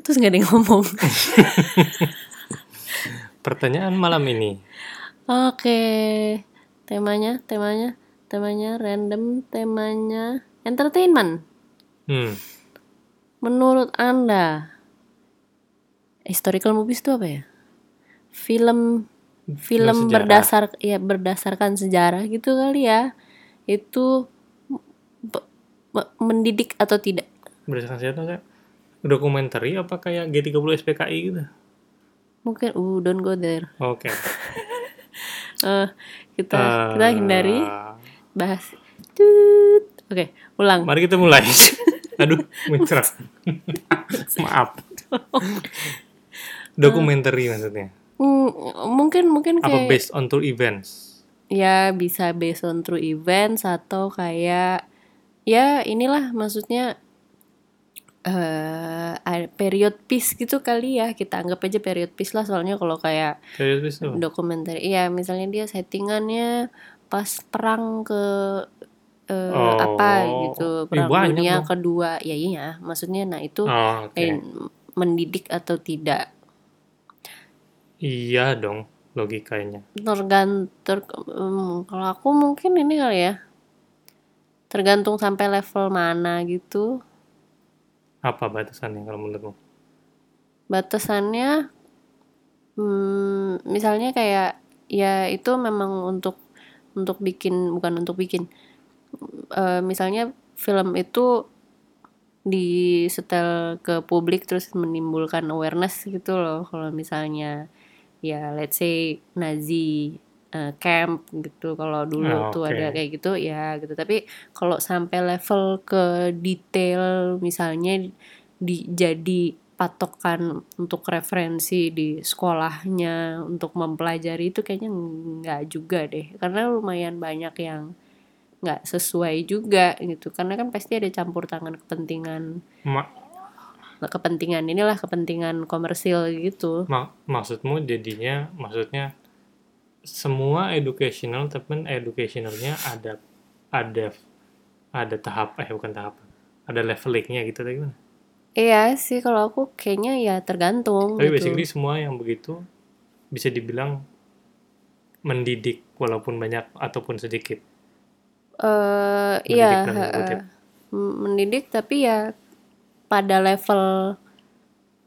terus nggak ada yang ngomong. Pertanyaan malam ini. oke. Temanya temanya temanya random temanya entertainment. Hmm. menurut anda historical movies itu apa ya? Film film sejarah. berdasar ya berdasarkan sejarah gitu kali ya. Itu mendidik atau tidak? Berdasarkan siapa kayak dokumentari apa kayak G30 SPKI gitu? mungkin uh don't go there Oke. Eh, kita Eh, kita hindari bahas oke ulang Mari kita mulai. Aduh, muncrat. Maaf. Dokumentari maksudnya. Hmm, mungkin mungkin Apa kayak based on true events? ya bisa based on true events atau kayak ya inilah maksudnya eh ada period piece gitu kali ya kita anggap aja period piece lah soalnya kalau kayak bis tuh? dokumenter iya misalnya dia settingannya pas perang ke eh, Oh. apa gitu perang dunia dong. kedua ya iya maksudnya nah itu Oh, oke. eh, mendidik atau tidak Iya dong, logikanya. tergantung kalau aku mungkin ini kali ya tergantung sampai level mana gitu Apa batasannya kalau menurutmu? batasannya hmm, misalnya kayak ya itu memang untuk untuk bikin bukan untuk bikin Eh, misalnya film itu di setel ke publik terus menimbulkan awareness gitu loh kalau misalnya ya let's say Nazi eh, camp gitu. Kalau dulu Ah, tuh oke. ada kayak gitu ya gitu. Tapi kalau sampai level ke detail misalnya di jadi patokan untuk referensi di sekolahnya untuk mempelajari itu kayaknya nggak juga deh. Karena lumayan banyak yang nggak sesuai juga gitu. Karena kan pasti ada campur tangan kepentingan Ma- kepentingan inilah kepentingan komersil gitu. Ma- maksudmu jadinya, maksudnya semua educational tapi educationalnya ada ada ada tahap eh bukan tahap ada levelingnya gitu atau gimana? iya sih kalau aku kayaknya ya tergantung Tapi gitu. basically semua yang begitu bisa dibilang mendidik walaupun banyak ataupun sedikit. eh iya mendidik tapi ya pada level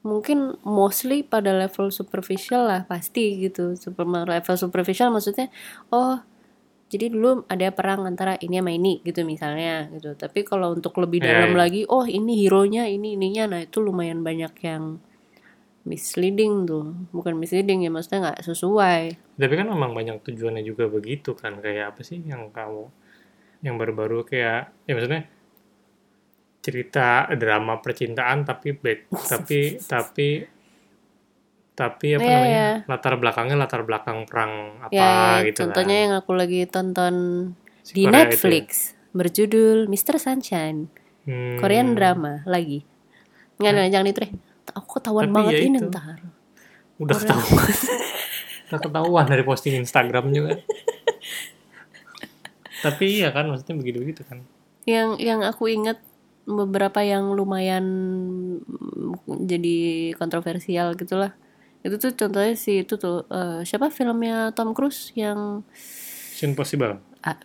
mungkin mostly pada level superficial lah pasti gitu. Super level superficial maksudnya oh jadi dulu ada perang antara ini sama ini gitu misalnya gitu. Tapi kalau untuk lebih Iya, dalam iya. lagi oh ini hero nya ini ininya nah itu lumayan banyak yang misleading tuh. Bukan misleading ya maksudnya nggak sesuai. Tapi kan memang banyak tujuannya juga begitu kan. Kayak apa sih yang kamu yang baru-baru kayak ya maksudnya cerita drama percintaan tapi back tapi tapi tapi apa Iya, namanya iya. latar belakangnya latar belakang perang apa ya, ya, gitu contohnya kan. yang aku lagi tonton Si di Korea itu ya. Netflix berjudul Mr. Sunshine Hmm, Korean drama lagi nggak ada jangan itu deh aku ketahuan Tapi banget ya ini itu. ntar udah ketahuan udah ketahuan dari posting Instagram juga tapi iya kan maksudnya begitu begitu kan yang yang aku ingat beberapa yang lumayan mm, jadi kontroversial gitulah. Itu tuh contohnya si itu tuh eh, siapa filmnya Tom Cruise yang Mission Possible? Ah,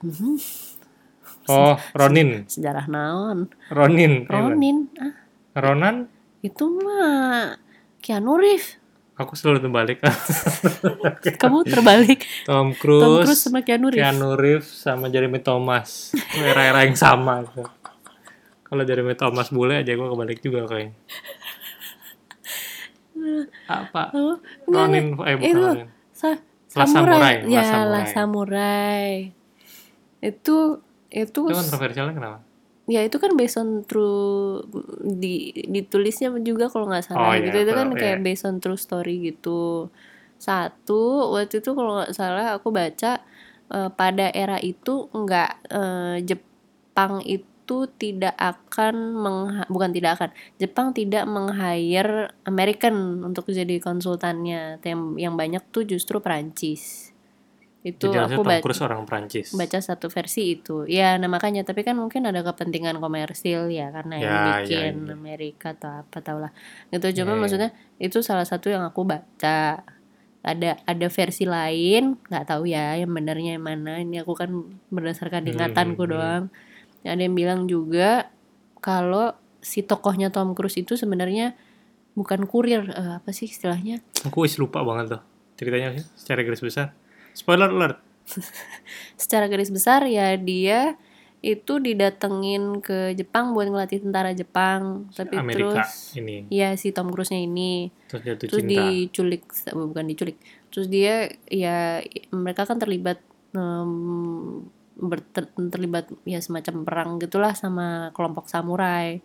oh Ronin. Sejarah naon? Ronin eh, bukan. Ronin ah. Ronan? Itu mah Keanu Reeves. Aku selalu terbalik. Kamu terbalik. Tom Tom Cruise, Cruise sama Keanu Reeves. Keanu Reeves sama Jeremy Thomas. Era-era yang sama. gitu. Kalau Jeremy Thomas bule aja gue kebalik juga kayaknya apa? Oh, Ronin eh bukan itu Ronin sa- samurai. Samurai, ya Samurai. lah samurai. Itu itu itu kontroversialnya kenapa? Ya itu kan based on true di ditulisnya juga kalau nggak Oh, salah iya, gitu. Itu kan kalau- kayak iya. based on true story gitu. Satu waktu itu kalau nggak salah aku baca eh, pada era itu nggak eh, Jepang itu tidak akan mengha- bukan tidak akan Jepang tidak meng-hire American untuk jadi konsultannya yang yang banyak tuh justru Perancis itu Jadi aku Tom ba- Cruise orang Prancis. baca satu versi itu ya nah makanya tapi kan mungkin ada kepentingan komersil ya karena yang Ya, ya, bikin ya. Amerika atau apa tau lah gitu cuma Ya, ya. maksudnya itu salah satu yang aku baca ada ada versi lain nggak tahu ya yang benernya yang mana ini aku kan berdasarkan Hmm, ingatanku hmm, hmm. Ada yang bilang juga kalau si tokohnya Tom Cruise itu sebenarnya bukan kurir eh, apa sih istilahnya Aku wis lupa banget tuh ceritanya sih secara garis besar. Spoiler alert. secara garis besar ya dia itu didatengin ke Jepang buat ngelatih tentara Jepang tapi Amerika terus ini ya si Tom Cruise-nya ini terus jatuh terus cinta. diculik bukan diculik terus dia ya mereka kan terlibat em, berter- terlibat ya semacam perang gitulah sama kelompok samurai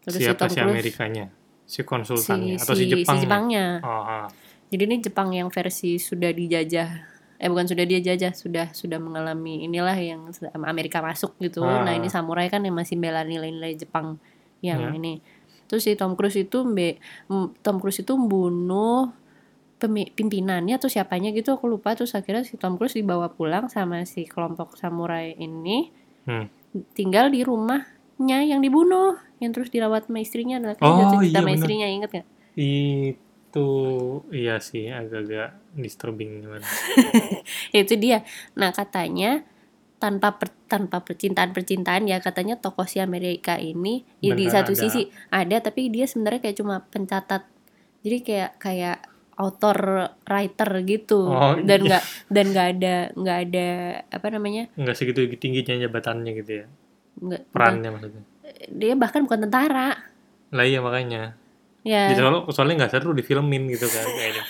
terus Siapa si si Amerikanya? Si konsultannya atau si, si Jepangnya? Jepangnya Oh, ah. jadi ini Jepang yang versi sudah dijajah eh bukan sudah dijajah sudah sudah mengalami inilah yang sama Amerika masuk gitu Ah. nah ini samurai kan yang masih bela nilai-nilai Jepang yang Ya. ini terus si Tom Cruise itu Tom Cruise itu membunuh pimpinannya atau siapanya gitu aku lupa terus akhirnya si Tom Cruise dibawa pulang sama si kelompok samurai ini Hmm. tinggal di rumahnya yang dibunuh yang terus dirawat sama istrinya dan Oh, iya, sama bener. istrinya inget gak? Itu iya sih agak-agak disturbing gimana. Ya, itu dia nah katanya tanpa per- tanpa percintaan percintaan ya katanya tokoh si Amerika ini ya di satu ada. sisi ada tapi dia sebenarnya kayak cuma pencatat jadi kayak kayak author writer gitu Oh, dan iya. nggak dan nggak ada nggak ada apa namanya Enggak segitu tingginya jabatannya gitu ya. nggak Perannya maksudnya. dia bahkan bukan tentara Lah iya makanya. ya Jadi soalnya, soalnya nggak seru difilmin gitu kan kayaknya.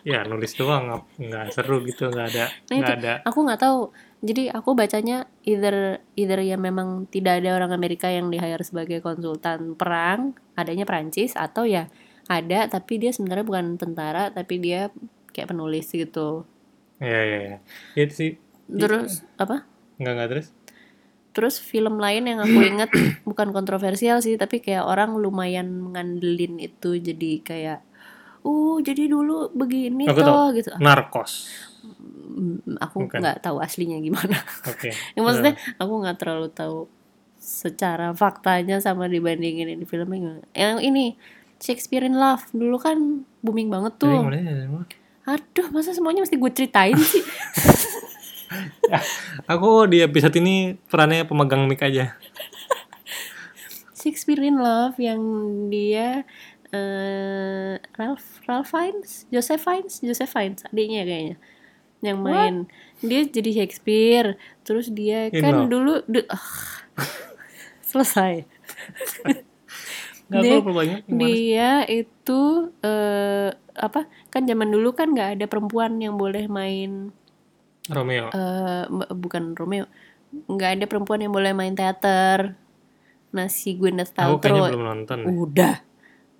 Ya nulis doang nggak- nggak seru gitu nggak ada Nah, nggak ada. aku nggak tahu jadi aku bacanya either either ya memang tidak ada orang Amerika yang di hire sebagai konsultan perang adanya Prancis atau ya ada tapi dia sebenarnya bukan tentara tapi dia kayak penulis gitu Ya ya ya. Itu sih terus apa nggak nggak terus. terus film lain yang aku ingat bukan kontroversial sih tapi kayak orang lumayan ngandelin itu jadi kayak uh jadi dulu begini Aku toh gitu Narkos. Mm, aku nggak tahu aslinya gimana Oke. Ya, maksudnya aku nggak terlalu tahu secara faktanya sama dibandingin di filmnya. Yang ini Shakespeare in Love dulu kan booming banget tuh. mulai dari mana? Aduh, masa semuanya mesti gue ceritain sih? Aku di episode ini perannya pemegang mic aja. Shakespeare in Love yang dia eh Ralph Ralph Fiennes, Joseph Fiennes, Joseph Fiennes adiknya kayaknya yang main dia jadi Shakespeare terus dia In kan Love. dulu du- ah, selesai Nggak Dia- banyak mana. dia itu eh apa kan zaman dulu kan nggak ada perempuan yang boleh main Romeo. b- bukan Romeo nggak ada perempuan yang boleh main teater nah si Gwyneth Aku kayaknya Paltrow belum nonton. udah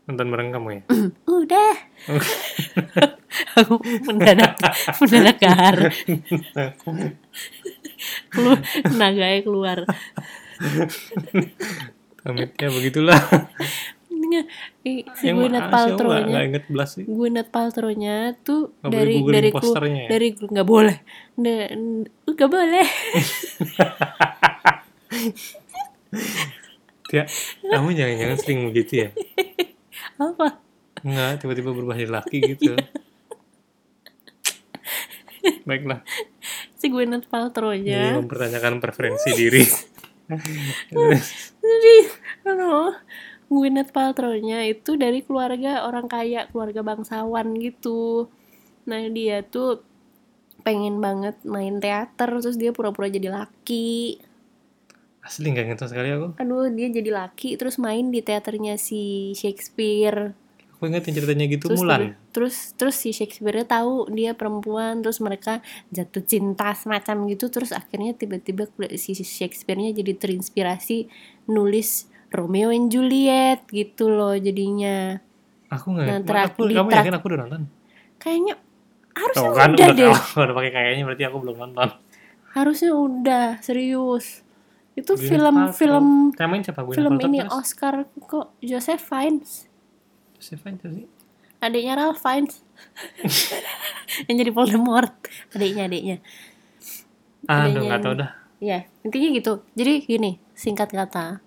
Nonton bareng kamu ya? udah aku mendadak mendadak gahar keluar naganya keluar Pamitnya begitulah. Ini si Gwyneth Paltrow-nya nggak inget belas sih. Gwyneth Paltrow-nya tuh boleh dari dari posternya ya? dari nggak boleh nggak boleh Ya, kamu jangan-jangan sering begitu ya? apa Enggak, tiba-tiba berubah jadi laki gitu. Baiklah, si Gwyneth ini Paltrow-nya mempertanyakan preferensi diri. jadi aduh Gwyneth Paltrow-nya itu dari keluarga orang kaya keluarga bangsawan gitu nah dia tuh pengen banget main teater terus dia pura-pura jadi laki Asli nggak ngerti sekali aku. aduh dia jadi laki terus main di teaternya si Shakespeare Aku ingat yang ceritanya gitu terus Mulan. terus terus si Shakespeare tahu dia perempuan terus mereka jatuh cinta semacam gitu terus akhirnya tiba-tiba si Shakespeare-nya jadi terinspirasi nulis Romeo and Juliet gitu loh jadinya Aku nggak. Nah, terak- aku, kamu yakin aku udah nonton? kayaknya harusnya Tuh kan udah udah, deh kalau udah pakai kayaknya berarti aku belum nonton. harusnya udah serius itu Gwyneth film Paltrow. film siapa? Gwyneth film ini terus? Oscar kok Joseph Fiennes Siapa yang tadi? adiknya Ralph Fiennes yang jadi Voldemort adiknya adiknya Adanya nggak tahu dah. ya intinya gitu jadi gini singkat kata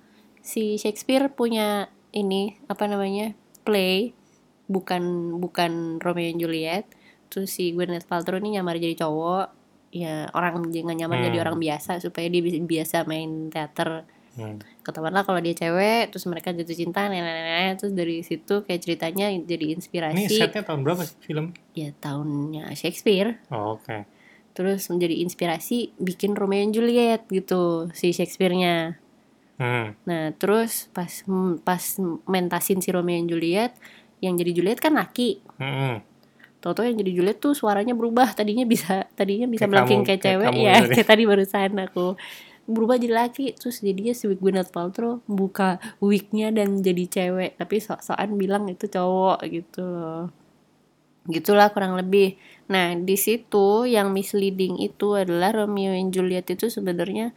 si Shakespeare punya ini apa namanya play bukan bukan Romeo and Juliet terus si Gwyneth Paltrow ini nyamar jadi cowok ya orang jangan nyamar Hmm. jadi orang biasa supaya dia bisa biasa main teater Hmm. ketahuan lah kalau dia cewek terus mereka jatuh cinta nenek-nenek terus dari situ kayak ceritanya jadi Ini inspirasi setnya tahun berapa sih film? ya tahunnya Shakespeare Oh, oke. terus menjadi inspirasi bikin Romeo and Juliet gitu si Shakespeare-nya Hmm. nah terus pas pas mentasin si Romeo and Juliet yang jadi Juliet kan laki. Hmm. Toto yang jadi Juliet tuh suaranya berubah. Tadinya bisa tadinya bisa Kayak melengking kayak kayak cewek. kamu ya gitu. kayak tadi barusan aku. Berubah jadi laki. Terus jadinya si Gwyneth Paltrow buka wignya dan jadi cewek. Tapi sok-sokan bilang itu cowok gitu loh. Gitulah kurang lebih. Nah di situ yang misleading itu adalah Romeo and Juliet itu sebenarnya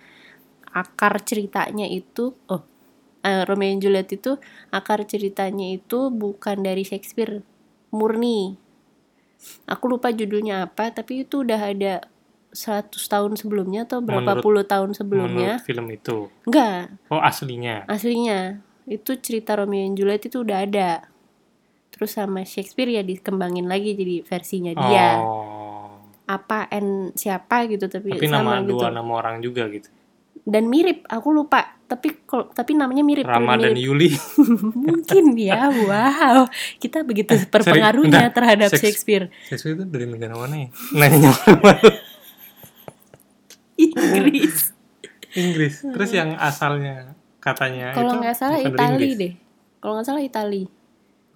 akar ceritanya itu oh eh, Romeo and Juliet itu akar ceritanya itu bukan dari Shakespeare murni aku lupa judulnya apa tapi itu udah ada 100 tahun sebelumnya atau berapa Menurut- puluh tahun sebelumnya Menurut film itu. enggak Oh, aslinya. aslinya itu cerita Romeo and Juliet itu udah ada terus sama Shakespeare ya dikembangin lagi jadi versinya dia Oh. apa and siapa gitu tapi, Tapi sama nama gitu dua nama orang juga gitu. Dan mirip aku lupa tapi tapi namanya mirip Rama dan mirip Yuli. mungkin ya wow kita begitu berpengaruhnya bentar. terhadap Shakes- Shakespeare Shakespeare itu dari negara mana ya? Nanya? Inggris Inggris. Terus yang asalnya katanya kalau nggak salah Itali deh kalau nggak salah Itali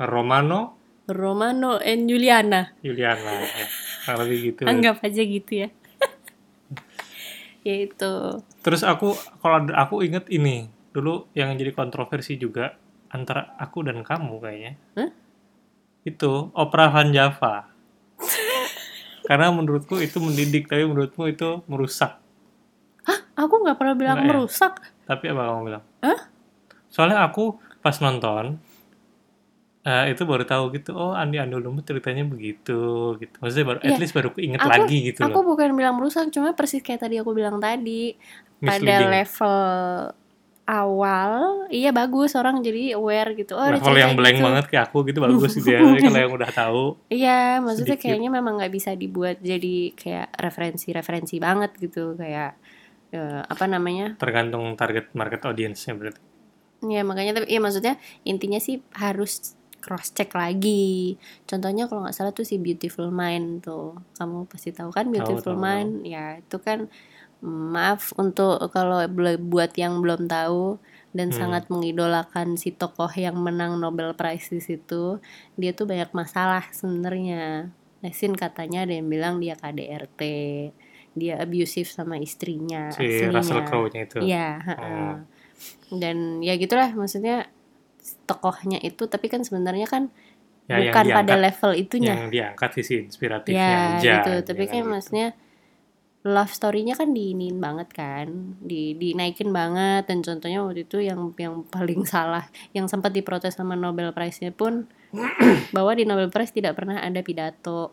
Romano Romano and Juliana Juliana ya. Lebih gitu. anggap aja gitu ya ya itu Terus aku kalau aku inget ini dulu yang jadi kontroversi juga antara aku dan kamu kayaknya. Hah? Itu opera Van Java. Karena menurutku itu mendidik, tapi menurutmu itu merusak. aku nggak pernah bilang Nggak ya? merusak Tapi apa kamu bilang? Hah? Soalnya aku pas nonton eh, itu baru tahu gitu. Oh, Andi Andolumut ceritanya begitu gitu. Maksudnya baru at Iya. least baru keinget Aku- lagi gitu aku loh. bukan bilang merusak cuma persis kayak tadi aku bilang tadi pada Misleading. level awal iya bagus orang jadi aware gitu oh ada Level yang blank gitu. banget kayak aku gitu bagus gitu ya. Tapi kalau yang udah tahu Iya, maksudnya Sedikit. kayaknya memang nggak bisa dibuat jadi kayak referensi-referensi banget gitu, kayak eh, apa namanya? tergantung target market audience-nya berarti. Ya makanya tapi ya maksudnya intinya sih harus cross check lagi. Contohnya kalau nggak salah tuh si Beautiful Mind tuh, kamu pasti tahu kan Beautiful tahu, Mind? Ya itu kan maaf untuk kalau buat yang belum tahu dan Hmm. sangat mengidolakan si tokoh yang menang Nobel Prize di situ, dia tuh banyak masalah sebenarnya. Nesin katanya ada yang bilang dia KDRT, dia abusive sama istrinya Si aslinya. Russell Crowe-nya itu. Iya, heeh. Oh. Dan ya gitulah maksudnya tokohnya itu tapi kan sebenarnya kan Ya, bukan pada diangkat- level itunya. yang diangkat sisi inspiratifnya Ya aja gitu, tapi ya kan gitu. maksudnya love story-nya kan diinin banget kan, di dinaikin banget dan contohnya waktu itu yang yang paling salah yang sempat diprotes sama Nobel Prize-nya pun bahwa di Nobel Prize tidak pernah ada pidato.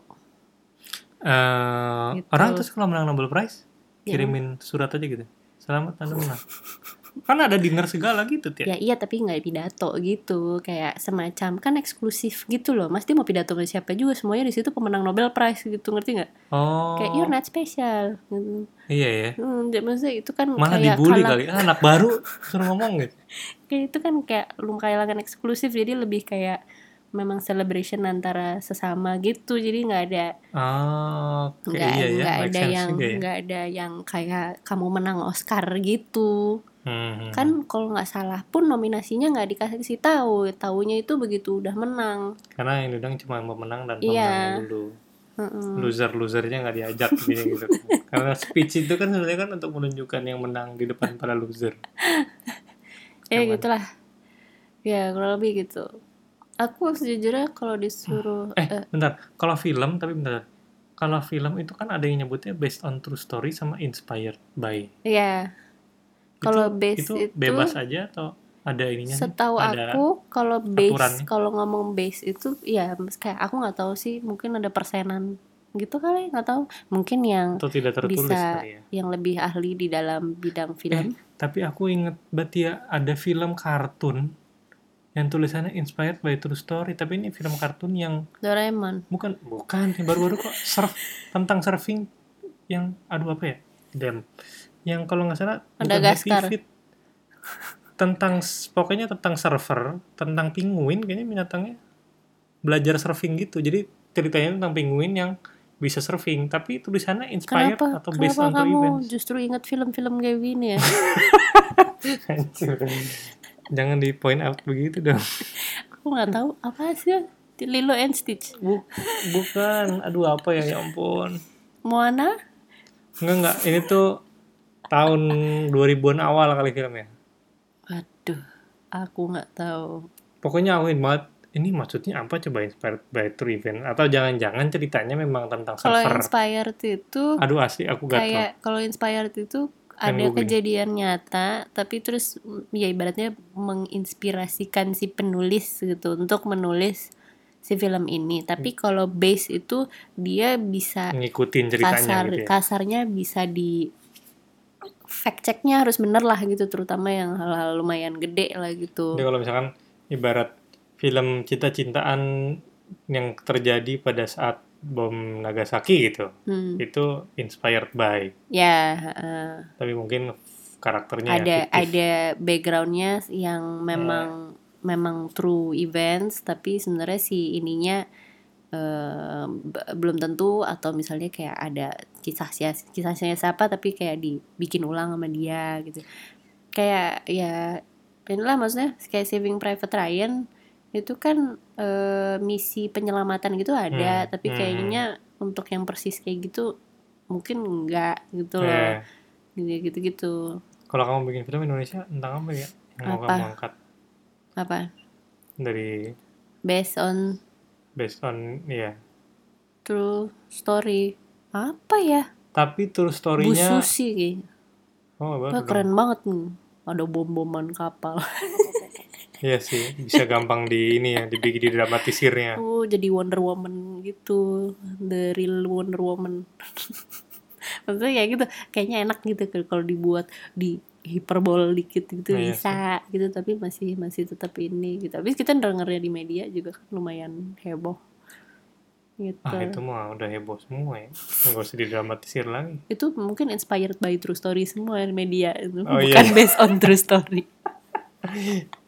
Eh, Gitu. orang terus kalau menang Nobel Prize Ya. kirimin surat aja gitu selamat anda menang kan ada dinner segala gitu tiap Ya iya tapi nggak pidato gitu, kayak semacam kan eksklusif gitu loh. Mas dia mau pidato sama siapa juga? Semuanya di situ pemenang Nobel Prize gitu ngerti nggak? oh. Kayak you're not special. Gitu. iya ya Hmm, jadi maksudnya itu kan malah kayak dibully kalang- kali. Ah, anak baru suruh ngomong gitu. Kayak itu kan kayak kalangan eksklusif jadi lebih kayak memang celebration antara sesama gitu. Jadi nggak ada oh nggak iya ya nggak make ada yang ya. nggak ada yang kayak kamu menang Oscar gitu Hmm, hmm. kan kalau nggak salah pun nominasinya nggak dikasih tahu tahunya itu begitu udah menang karena yang diundang cuma pemenang dan Iya. pemenang dulu Heeh. loser losernya nggak diajak gitu, gitu. karena speech itu kan sebenarnya kan untuk menunjukkan yang menang di depan para loser ya Cuman. gitulah ya kurang lebih gitu aku sejujurnya kalau disuruh Eh, eh, bentar. Kalau film, tapi bentar. Kalau film itu kan ada yang nyebutnya based on true story sama inspired by. ya kalau Itu- base itu, itu, bebas aja atau ada ininya? Setahu ada aku kalau base kalau ngomong base itu ya kayak aku nggak tahu sih mungkin ada persenan gitu kali nggak tahu. Mungkin yang atau tidak tertulis bisa ya? yang lebih ahli di dalam bidang film. Tapi aku inget berarti ya ada film kartun yang tulisannya inspired by true story tapi ini film kartun yang Doraemon. Bukan bukan yang baru-baru kok surf tentang surfing yang aduh apa ya? Damn. Yang kalau nggak salah Madagaskar. Feet. tentang pokoknya tentang surfer tentang penguin kayaknya binatangnya. Belajar surfing gitu. Jadi ceritanya tentang penguin yang bisa surfing tapi tulisannya inspired kenapa? atau based on kamu events. justru ingat film-film kayak gini ya? Hancur. jangan di point out begitu dong. Aku nggak tahu apa sih? Lilo and Stitch. Bu- bukan. Aduh apa ya? Ya ampun. Moana? Enggak enggak ini tuh tahun 2000-an awal kali filmnya waduh aku nggak tahu. Pokoknya aku banget ini maksudnya apa coba inspired by true event? Atau jangan-jangan ceritanya memang tentang kalau inspired itu aduh asli aku gatel kayak kalau inspired itu Kan ada googling. kejadian nyata tapi terus mm, ya ibaratnya menginspirasikan si penulis gitu untuk menulis si film ini. Tapi kalau base itu dia bisa ngikutin ceritanya kasar gitu ya? kasarnya bisa di fact checknya harus bener lah gitu terutama yang hal-hal lumayan gede lah gitu. Jadi kalau misalkan ibarat film cinta-cintaan yang terjadi pada saat bom Nagasaki gitu Hmm, itu inspired by. Ya eh, tapi mungkin karakternya ada ya fiktif. ada backgroundnya yang memang memang true events tapi sebenarnya si ininya eh, belum tentu atau misalnya kayak ada kisah kisahnya siapa tapi kayak dibikin ulang sama dia gitu. Kayak ya inilah maksudnya kayak Saving Private Ryan itu kan eh, misi penyelamatan gitu ada Hmm, tapi hmm. kayaknya untuk yang persis kayak gitu mungkin enggak gitu loh. Eh, gitu gitu kalau kamu bikin film Indonesia tentang apa ya? Yang mau Apa? kamu angkat? Apa? Dari based on based on ya true story. Apa ya? Tapi true Bu story-nya Susi kayaknya. oh dong. keren banget nih. Ada bom-boman kapal. Iya sih bisa gampang di ini ya dibikin didramatisirnya. Oh jadi Wonder Woman gitu. The real Wonder Woman. Maksudnya kayak gitu. Kayaknya enak gitu kalau dibuat di hiperbol dikit gitu Iya bisa gitu tapi masih masih tetap ini gitu. Tapi kita dengernya di media juga kan lumayan heboh. Gitu. Ah itu mah udah heboh semua ya. Nggak usah didramatisir lagi. Itu mungkin inspired by true story semua media itu. Oh, bukan iya. based on true story